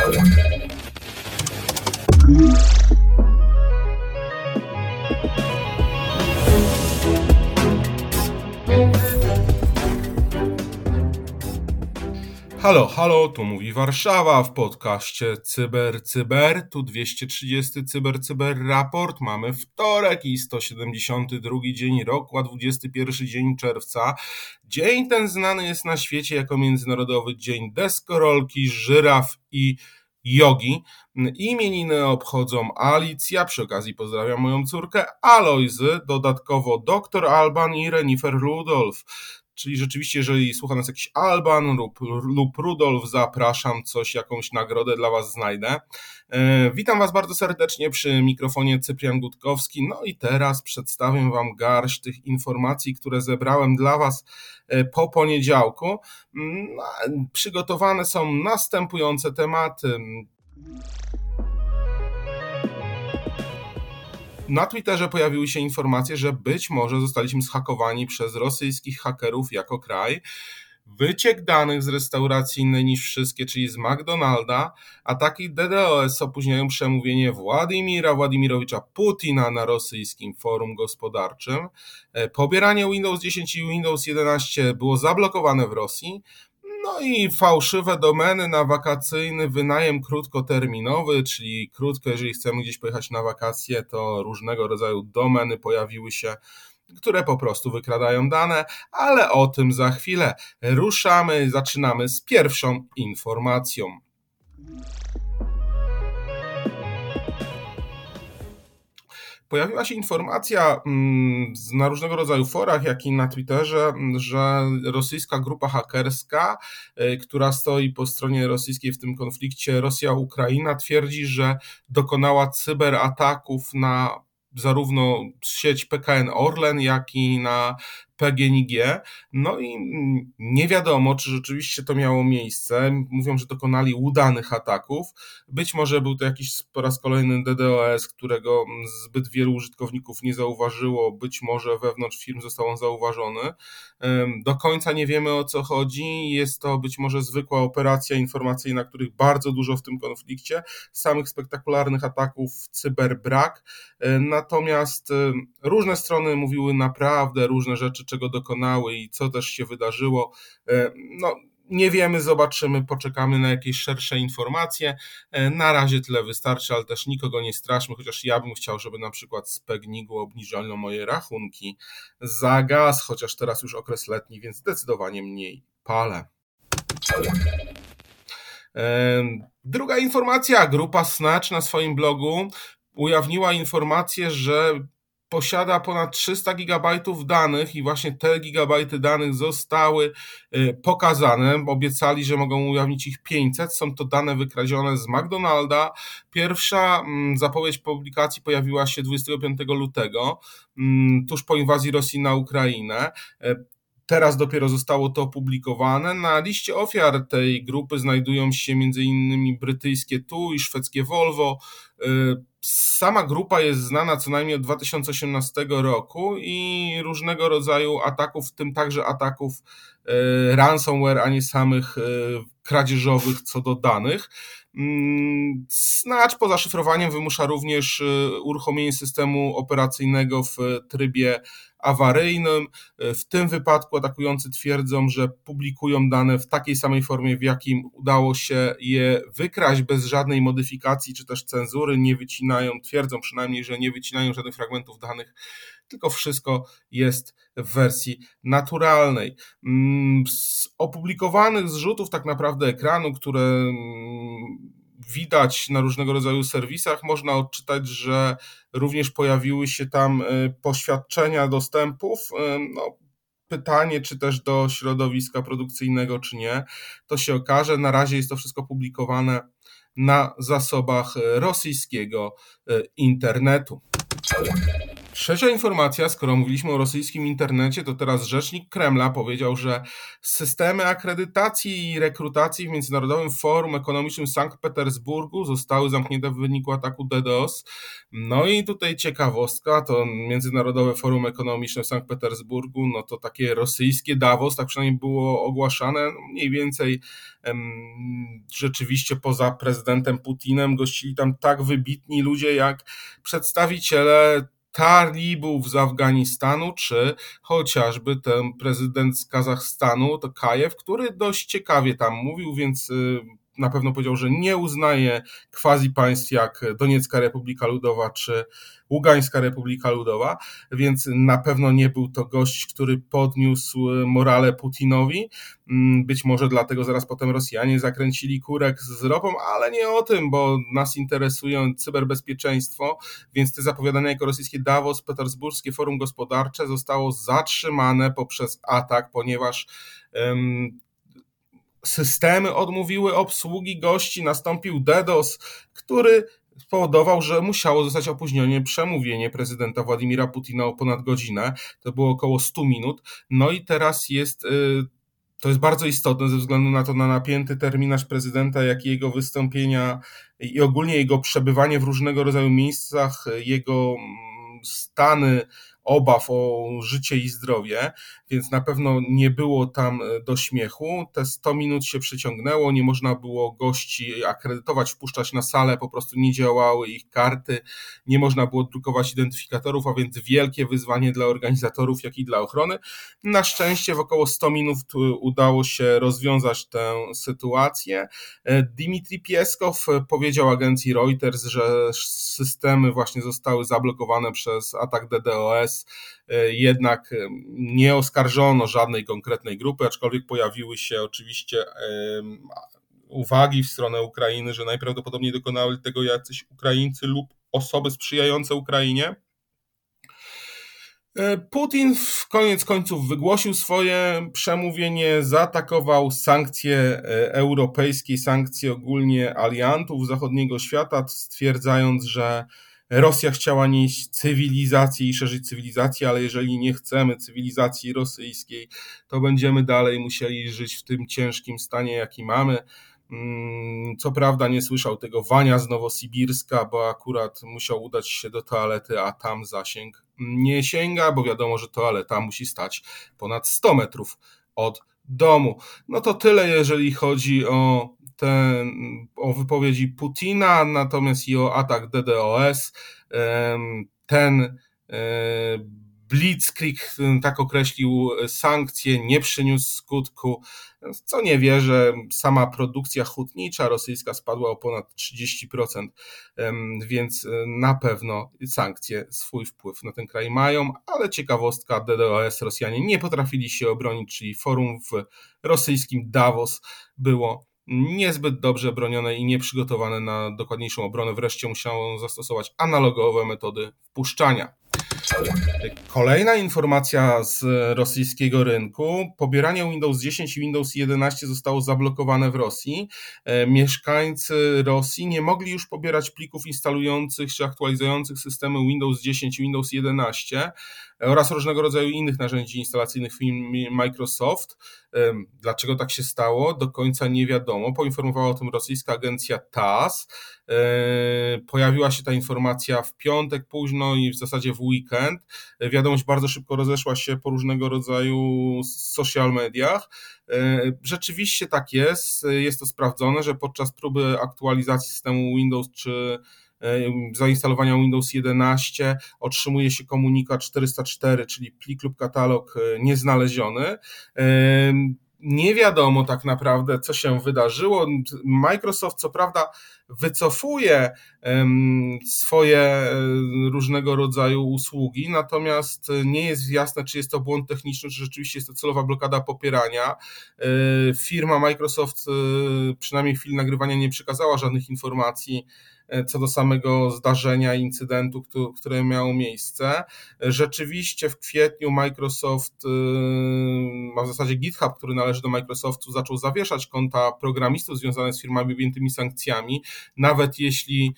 Thank you. Halo, halo, tu mówi Warszawa w podcaście Cyber Cyber. Tu 230 Cyber Cyber raport. Mamy wtorek i 172 dzień roku, a 21 dzień czerwca. Dzień ten znany jest na świecie jako Międzynarodowy Dzień Deskorolki, Żyraf i Jogi. Imieniny obchodzą Alicja, przy okazji pozdrawiam moją córkę, Alojzy, dodatkowo dr Alban i Renifer Rudolf. Czyli rzeczywiście, jeżeli słucha nas jakiś Alban lub, lub Rudolf, zapraszam, coś, jakąś nagrodę dla Was znajdę. E, witam Was bardzo serdecznie przy mikrofonie Cyprian Gutkowski. No i teraz przedstawię Wam garść tych informacji, które zebrałem dla Was e, po poniedziałku. No, przygotowane są następujące tematy. Na Twitterze pojawiły się informacje, że być może zostaliśmy zhakowani przez rosyjskich hakerów jako kraj. Wyciek danych z restauracji innej niż wszystkie, czyli z McDonalda, ataki DDoS opóźniają przemówienie Władimira Władimirowicza Putina na rosyjskim forum gospodarczym. E, pobieranie Windows 10 i Windows 11 było zablokowane w Rosji. No i fałszywe domeny na wakacyjny wynajem krótkoterminowy, czyli krótko, jeżeli chcemy gdzieś pojechać na wakacje, to różnego rodzaju domeny pojawiły się które po prostu wykradają dane, ale o tym za chwilę. Ruszamy, zaczynamy z pierwszą informacją. Pojawiła się informacja mm, na różnego rodzaju forach, jak i na Twitterze, że rosyjska grupa hakerska, y, która stoi po stronie rosyjskiej w tym konflikcie Rosja-Ukraina, twierdzi, że dokonała cyberataków na zarówno sieć PKN Orlen, jak i na PGNiG. No i nie wiadomo, czy rzeczywiście to miało miejsce. Mówią, że dokonali udanych ataków. Być może był to jakiś po raz kolejny DDoS, którego zbyt wielu użytkowników nie zauważyło. Być może wewnątrz firm został on zauważony. Do końca nie wiemy o co chodzi. Jest to być może zwykła operacja informacyjna, których bardzo dużo w tym konflikcie. Samych spektakularnych ataków cyber brak. Natomiast różne strony mówiły naprawdę różne rzeczy czego dokonały i co też się wydarzyło. E, no, nie wiemy, zobaczymy, poczekamy na jakieś szersze informacje. E, na razie tyle wystarczy, ale też nikogo nie straszmy, chociaż ja bym chciał, żeby na przykład z Pegnigu obniżono moje rachunki za gaz, chociaż teraz już okres letni, więc zdecydowanie mniej palę. E, druga informacja. Grupa Snatch na swoim blogu ujawniła informację, że posiada ponad 300 gigabajtów danych i właśnie te gigabajty danych zostały y, pokazane. Obiecali, że mogą ujawnić ich 500. Są to dane wykradzione z McDonalda. Pierwsza mm, zapowiedź publikacji pojawiła się 25 lutego, mm, tuż po inwazji Rosji na Ukrainę. Y, teraz dopiero zostało to opublikowane. Na liście ofiar tej grupy znajdują się m.in. brytyjskie TU i szwedzkie Volvo. Sama grupa jest znana co najmniej od 2018 roku i różnego rodzaju ataków, w tym także ataków e, ransomware, a nie samych e, kradzieżowych co do danych. Mm, Snatch po zaszyfrowaniem wymusza również e, uruchomienie systemu operacyjnego w trybie awaryjnym. W tym wypadku atakujący twierdzą, że publikują dane w takiej samej formie, w jakim udało się je wykraść bez żadnej modyfikacji czy też cenzury, nie wycinają, twierdzą przynajmniej, że nie wycinają żadnych fragmentów danych, tylko wszystko jest w wersji naturalnej. Mm, z opublikowanych zrzutów tak naprawdę ekranu, które mm, widać na różnego rodzaju serwisach, można odczytać, że również pojawiły się tam y, poświadczenia dostępów. Y, no, pytanie, czy też do środowiska produkcyjnego, czy nie, to się okaże. Na razie jest to wszystko publikowane na zasobach rosyjskiego y, internetu. Trzecia informacja, skoro mówiliśmy o rosyjskim internecie, to teraz rzecznik Kremla powiedział, że systemy akredytacji i rekrutacji w Międzynarodowym Forum Ekonomicznym w Sankt Petersburgu zostały zamknięte w wyniku ataku DDoS. No i tutaj ciekawostka, to Międzynarodowe Forum Ekonomiczne w Sankt Petersburgu, no to takie rosyjskie Davos, tak przynajmniej było ogłaszane, mniej więcej rzeczywiście poza prezydentem Putinem gościli tam tak wybitni ludzie jak przedstawiciele talibów z Afganistanu, czy chociażby ten prezydent z Kazachstanu, to Kajew, który dość ciekawie tam mówił, więc y, na pewno powiedział, że nie uznaje quasi państw jak Doniecka Republika Ludowa czy Ługańska Republika Ludowa, więc na pewno nie był to gość, który podniósł morale Putinowi. Mm, być może dlatego zaraz potem Rosjanie zakręcili kurek z ropą, ale nie o tym, bo nas interesuje cyberbezpieczeństwo, więc te zapowiadania jako rosyjskie Davos, Petersburskie Forum Gospodarcze zostało zatrzymane poprzez atak, ponieważ um, systemy odmówiły obsługi gości, nastąpił DDoS, który spowodował, że musiało zostać opóźnione przemówienie prezydenta Władimira Putina o ponad godzinę. To było około 100 minut. No i teraz jest. Y, to jest bardzo istotne ze względu na to, na napięty terminarz prezydenta, jak i jego wystąpienia i ogólnie jego przebywanie w różnego rodzaju miejscach, jego mm, stany obaw o życie i zdrowie, więc na pewno nie było tam e, do śmiechu. Te 100 minut się przeciągnęło, nie można było gości akredytować, wpuszczać na salę, po prostu nie działały ich karty, nie można było drukować identyfikatorów, a więc wielkie wyzwanie dla organizatorów, jak i dla ochrony. Na szczęście w około 100 minut udało się rozwiązać tę sytuację. E, Dimitri Pieskow powiedział agencji Reuters, że systemy właśnie zostały zablokowane przez atak DDoS E, jednak e, nie oskarżono żadnej konkretnej grupy, aczkolwiek pojawiły się oczywiście uwagi w stronę Ukrainy, że najprawdopodobniej dokonali tego jacyś Ukraińcy lub osoby sprzyjające Ukrainie. E, Putin w koniec końców wygłosił swoje przemówienie, zaatakował sankcje europejskie, sankcje ogólnie aliantów zachodniego świata, stwierdzając, że Rosja chciała nieść cywilizację i szerzyć cywilizację, ale jeżeli nie chcemy cywilizacji rosyjskiej, to będziemy dalej musieli żyć w tym ciężkim stanie, jaki mamy. Mm, co prawda nie słyszał tego Wania z Nowosibirska, bo akurat musiał udać się do toalety, a tam zasięg nie sięga, bo wiadomo, że toaleta musi stać ponad 100 metrów od domu. No to tyle, jeżeli chodzi o ten, o wypowiedzi Putina, natomiast i o atak DDoS. Ten e, Blitzkrieg, tak określił sankcje, nie przyniósł skutku, co nie wie, że sama produkcja hutnicza rosyjska spadła o ponad 30%, więc na pewno sankcje swój wpływ na ten kraj mają, ale ciekawostka DDoS Rosjanie nie potrafili się obronić, czyli forum w rosyjskim Davos było niezbyt dobrze bronione i nieprzygotowane na dokładniejszą obronę. Wreszcie musiało zastosować analogowe metody wpuszczania. Kolejna informacja z rosyjskiego rynku. Pobieranie Windows 10 i Windows 11 zostało zablokowane w Rosji. E, mieszkańcy Rosji nie mogli już pobierać plików instalujących czy aktualizujących systemy Windows 10 i Windows 11 oraz różnego rodzaju innych narzędzi instalacyjnych firmy Microsoft. Dlaczego tak się stało? Do końca nie wiadomo. Poinformowała o tym rosyjska agencja TASS. E, pojawiła się ta informacja w piątek późno i w zasadzie w weekend. Wiadomość bardzo szybko rozeszła się po różnego rodzaju social mediach. E, rzeczywiście tak jest. Jest to sprawdzone, że podczas próby aktualizacji systemu Windows czy e, zainstalowania Windows 11 otrzymuje się komunikat 404, czyli plik lub katalog nieznaleziony nie wiadomo tak naprawdę, co się wydarzyło. Microsoft, co prawda, wycofuje swoje e, różnego rodzaju usługi, natomiast nie jest jasne, czy jest to błąd techniczny, czy rzeczywiście jest to celowa blokada popierania. E, firma Microsoft, e, przynajmniej w chwili nagrywania, nie przekazała żadnych informacji co do samego zdarzenia, incydentu, które miało miejsce. Rzeczywiście w kwietniu Microsoft, a w zasadzie GitHub, który należy do Microsoftu, zaczął zawieszać konta programistów związane z firmami objętymi sankcjami, nawet jeśli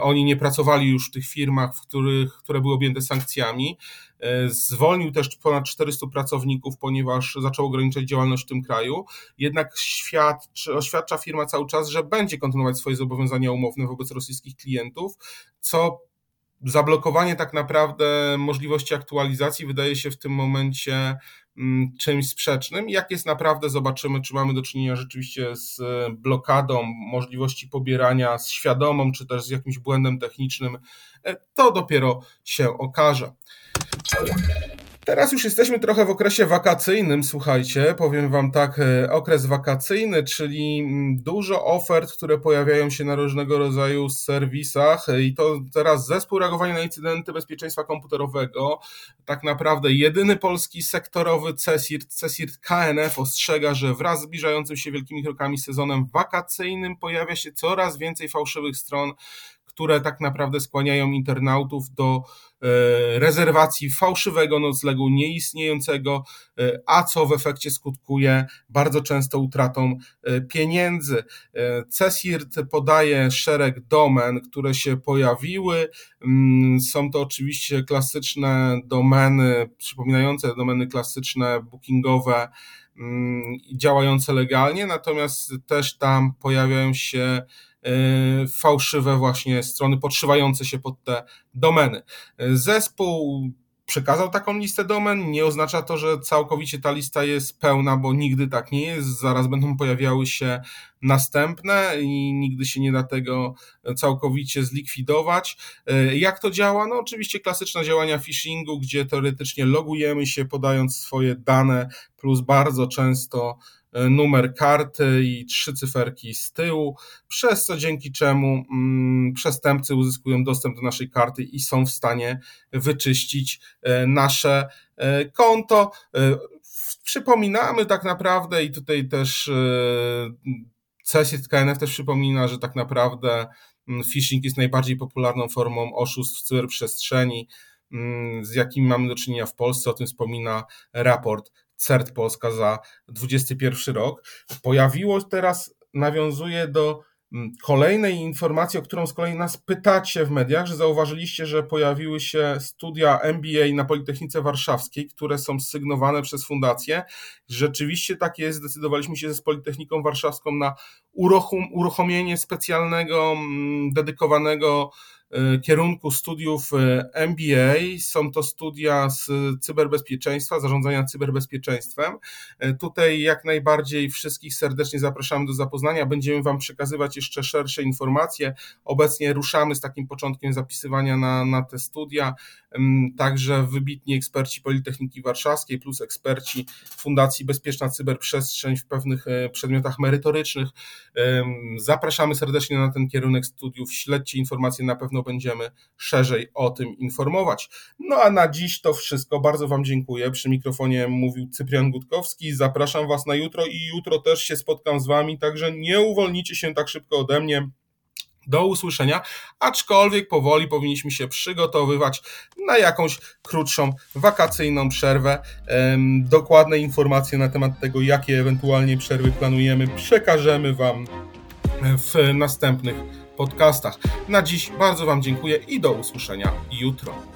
oni nie pracowali już w tych firmach, w których, które były objęte sankcjami. Zwolnił też ponad 400 pracowników, ponieważ zaczął ograniczać działalność w tym kraju. Jednak świadczy, oświadcza firma cały czas, że będzie kontynuować swoje zobowiązania umowne wobec rosyjskich klientów, co zablokowanie tak naprawdę możliwości aktualizacji wydaje się w tym momencie czymś sprzecznym. Jak jest naprawdę, zobaczymy, czy mamy do czynienia rzeczywiście z blokadą możliwości pobierania, z świadomą, czy też z jakimś błędem technicznym. E, to dopiero się okaże. Teraz już jesteśmy trochę w okresie wakacyjnym, słuchajcie, powiem Wam tak, e, okres wakacyjny, czyli mm, dużo ofert, które pojawiają się na różnego rodzaju serwisach. E, i to teraz zespół reagowania na incydenty bezpieczeństwa komputerowego, tak naprawdę jedyny polski sektorowy CESIRT, CESIRT KNF ostrzega, że wraz z zbliżającym się wielkimi krokami sezonem wakacyjnym pojawia się coraz więcej fałszywych stron, które tak naprawdę skłaniają internautów do rezerwacji fałszywego noclegu nieistniejącego, e, a co w efekcie skutkuje bardzo często utratą e, pieniędzy. CESIRT podaje szereg domen, które się pojawiły. Mm, są to oczywiście klasyczne domeny, przypominające domeny klasyczne, bookingowe, mm, działające legalnie, natomiast też tam pojawiają się fałszywe właśnie strony podszywające się pod te domeny. Zespół przekazał taką listę domen. Nie oznacza to, że całkowicie ta lista jest pełna, bo nigdy tak nie jest. Zaraz będą pojawiały się następne i nigdy się nie da tego całkowicie zlikwidować. Y, jak to działa? No oczywiście klasyczne działania phishingu, gdzie teoretycznie logujemy się podając swoje dane, plus bardzo często numer karty i trzy cyferki z tyłu, przez co dzięki czemu mm, przestępcy uzyskują dostęp do naszej karty i są w stanie wyczyścić e, nasze e, konto. Przypominamy tak naprawdę i tutaj też sesja KNF też przypomina, że tak naprawdę mm, phishing jest najbardziej popularną formą oszustw w cyberprzestrzeni, mm, z jakimi mamy do czynienia w Polsce. O tym wspomina raport CERT Polska za 21 rok. Pojawiło teraz, nawiązuje do mm, kolejnej informacji, o którą z kolei nas pytacie w mediach, że zauważyliście, że pojawiły się studia MBA na Politechnice Warszawskiej, które są sygnowane przez fundację. Rzeczywiście tak jest, zdecydowaliśmy się ze Politechniką Warszawską na uruchom, uruchomienie specjalnego, mm, dedykowanego kierunku studiów e, MBA. Są to studia z cyberbezpieczeństwa, zarządzania cyberbezpieczeństwem. E, tutaj jak najbardziej wszystkich serdecznie zapraszamy do zapoznania. Będziemy Wam przekazywać jeszcze szersze informacje. Obecnie ruszamy z takim początkiem zapisywania na, na te studia. Także wybitni eksperci Politechniki Warszawskiej plus eksperci Fundacji Bezpieczna Cyberprzestrzeń w pewnych przedmiotach merytorycznych. Zapraszamy serdecznie na ten kierunek studiów. Śledźcie informacje na pewno będziemy szerzej o tym informować. No a na dziś to wszystko. Bardzo Wam dziękuję. Przy mikrofonie mówił Cyprian Gutkowski. Zapraszam Was na jutro i jutro też się spotkam z Wami, także nie uwolnicie się tak szybko ode mnie. Do usłyszenia, aczkolwiek powoli powinniśmy się przygotowywać na jakąś krótszą wakacyjną przerwę. Dokładne informacje na temat tego, jakie ewentualnie przerwy planujemy, przekażemy Wam w następnych podcastach. Na dziś bardzo Wam dziękuję i do usłyszenia jutro.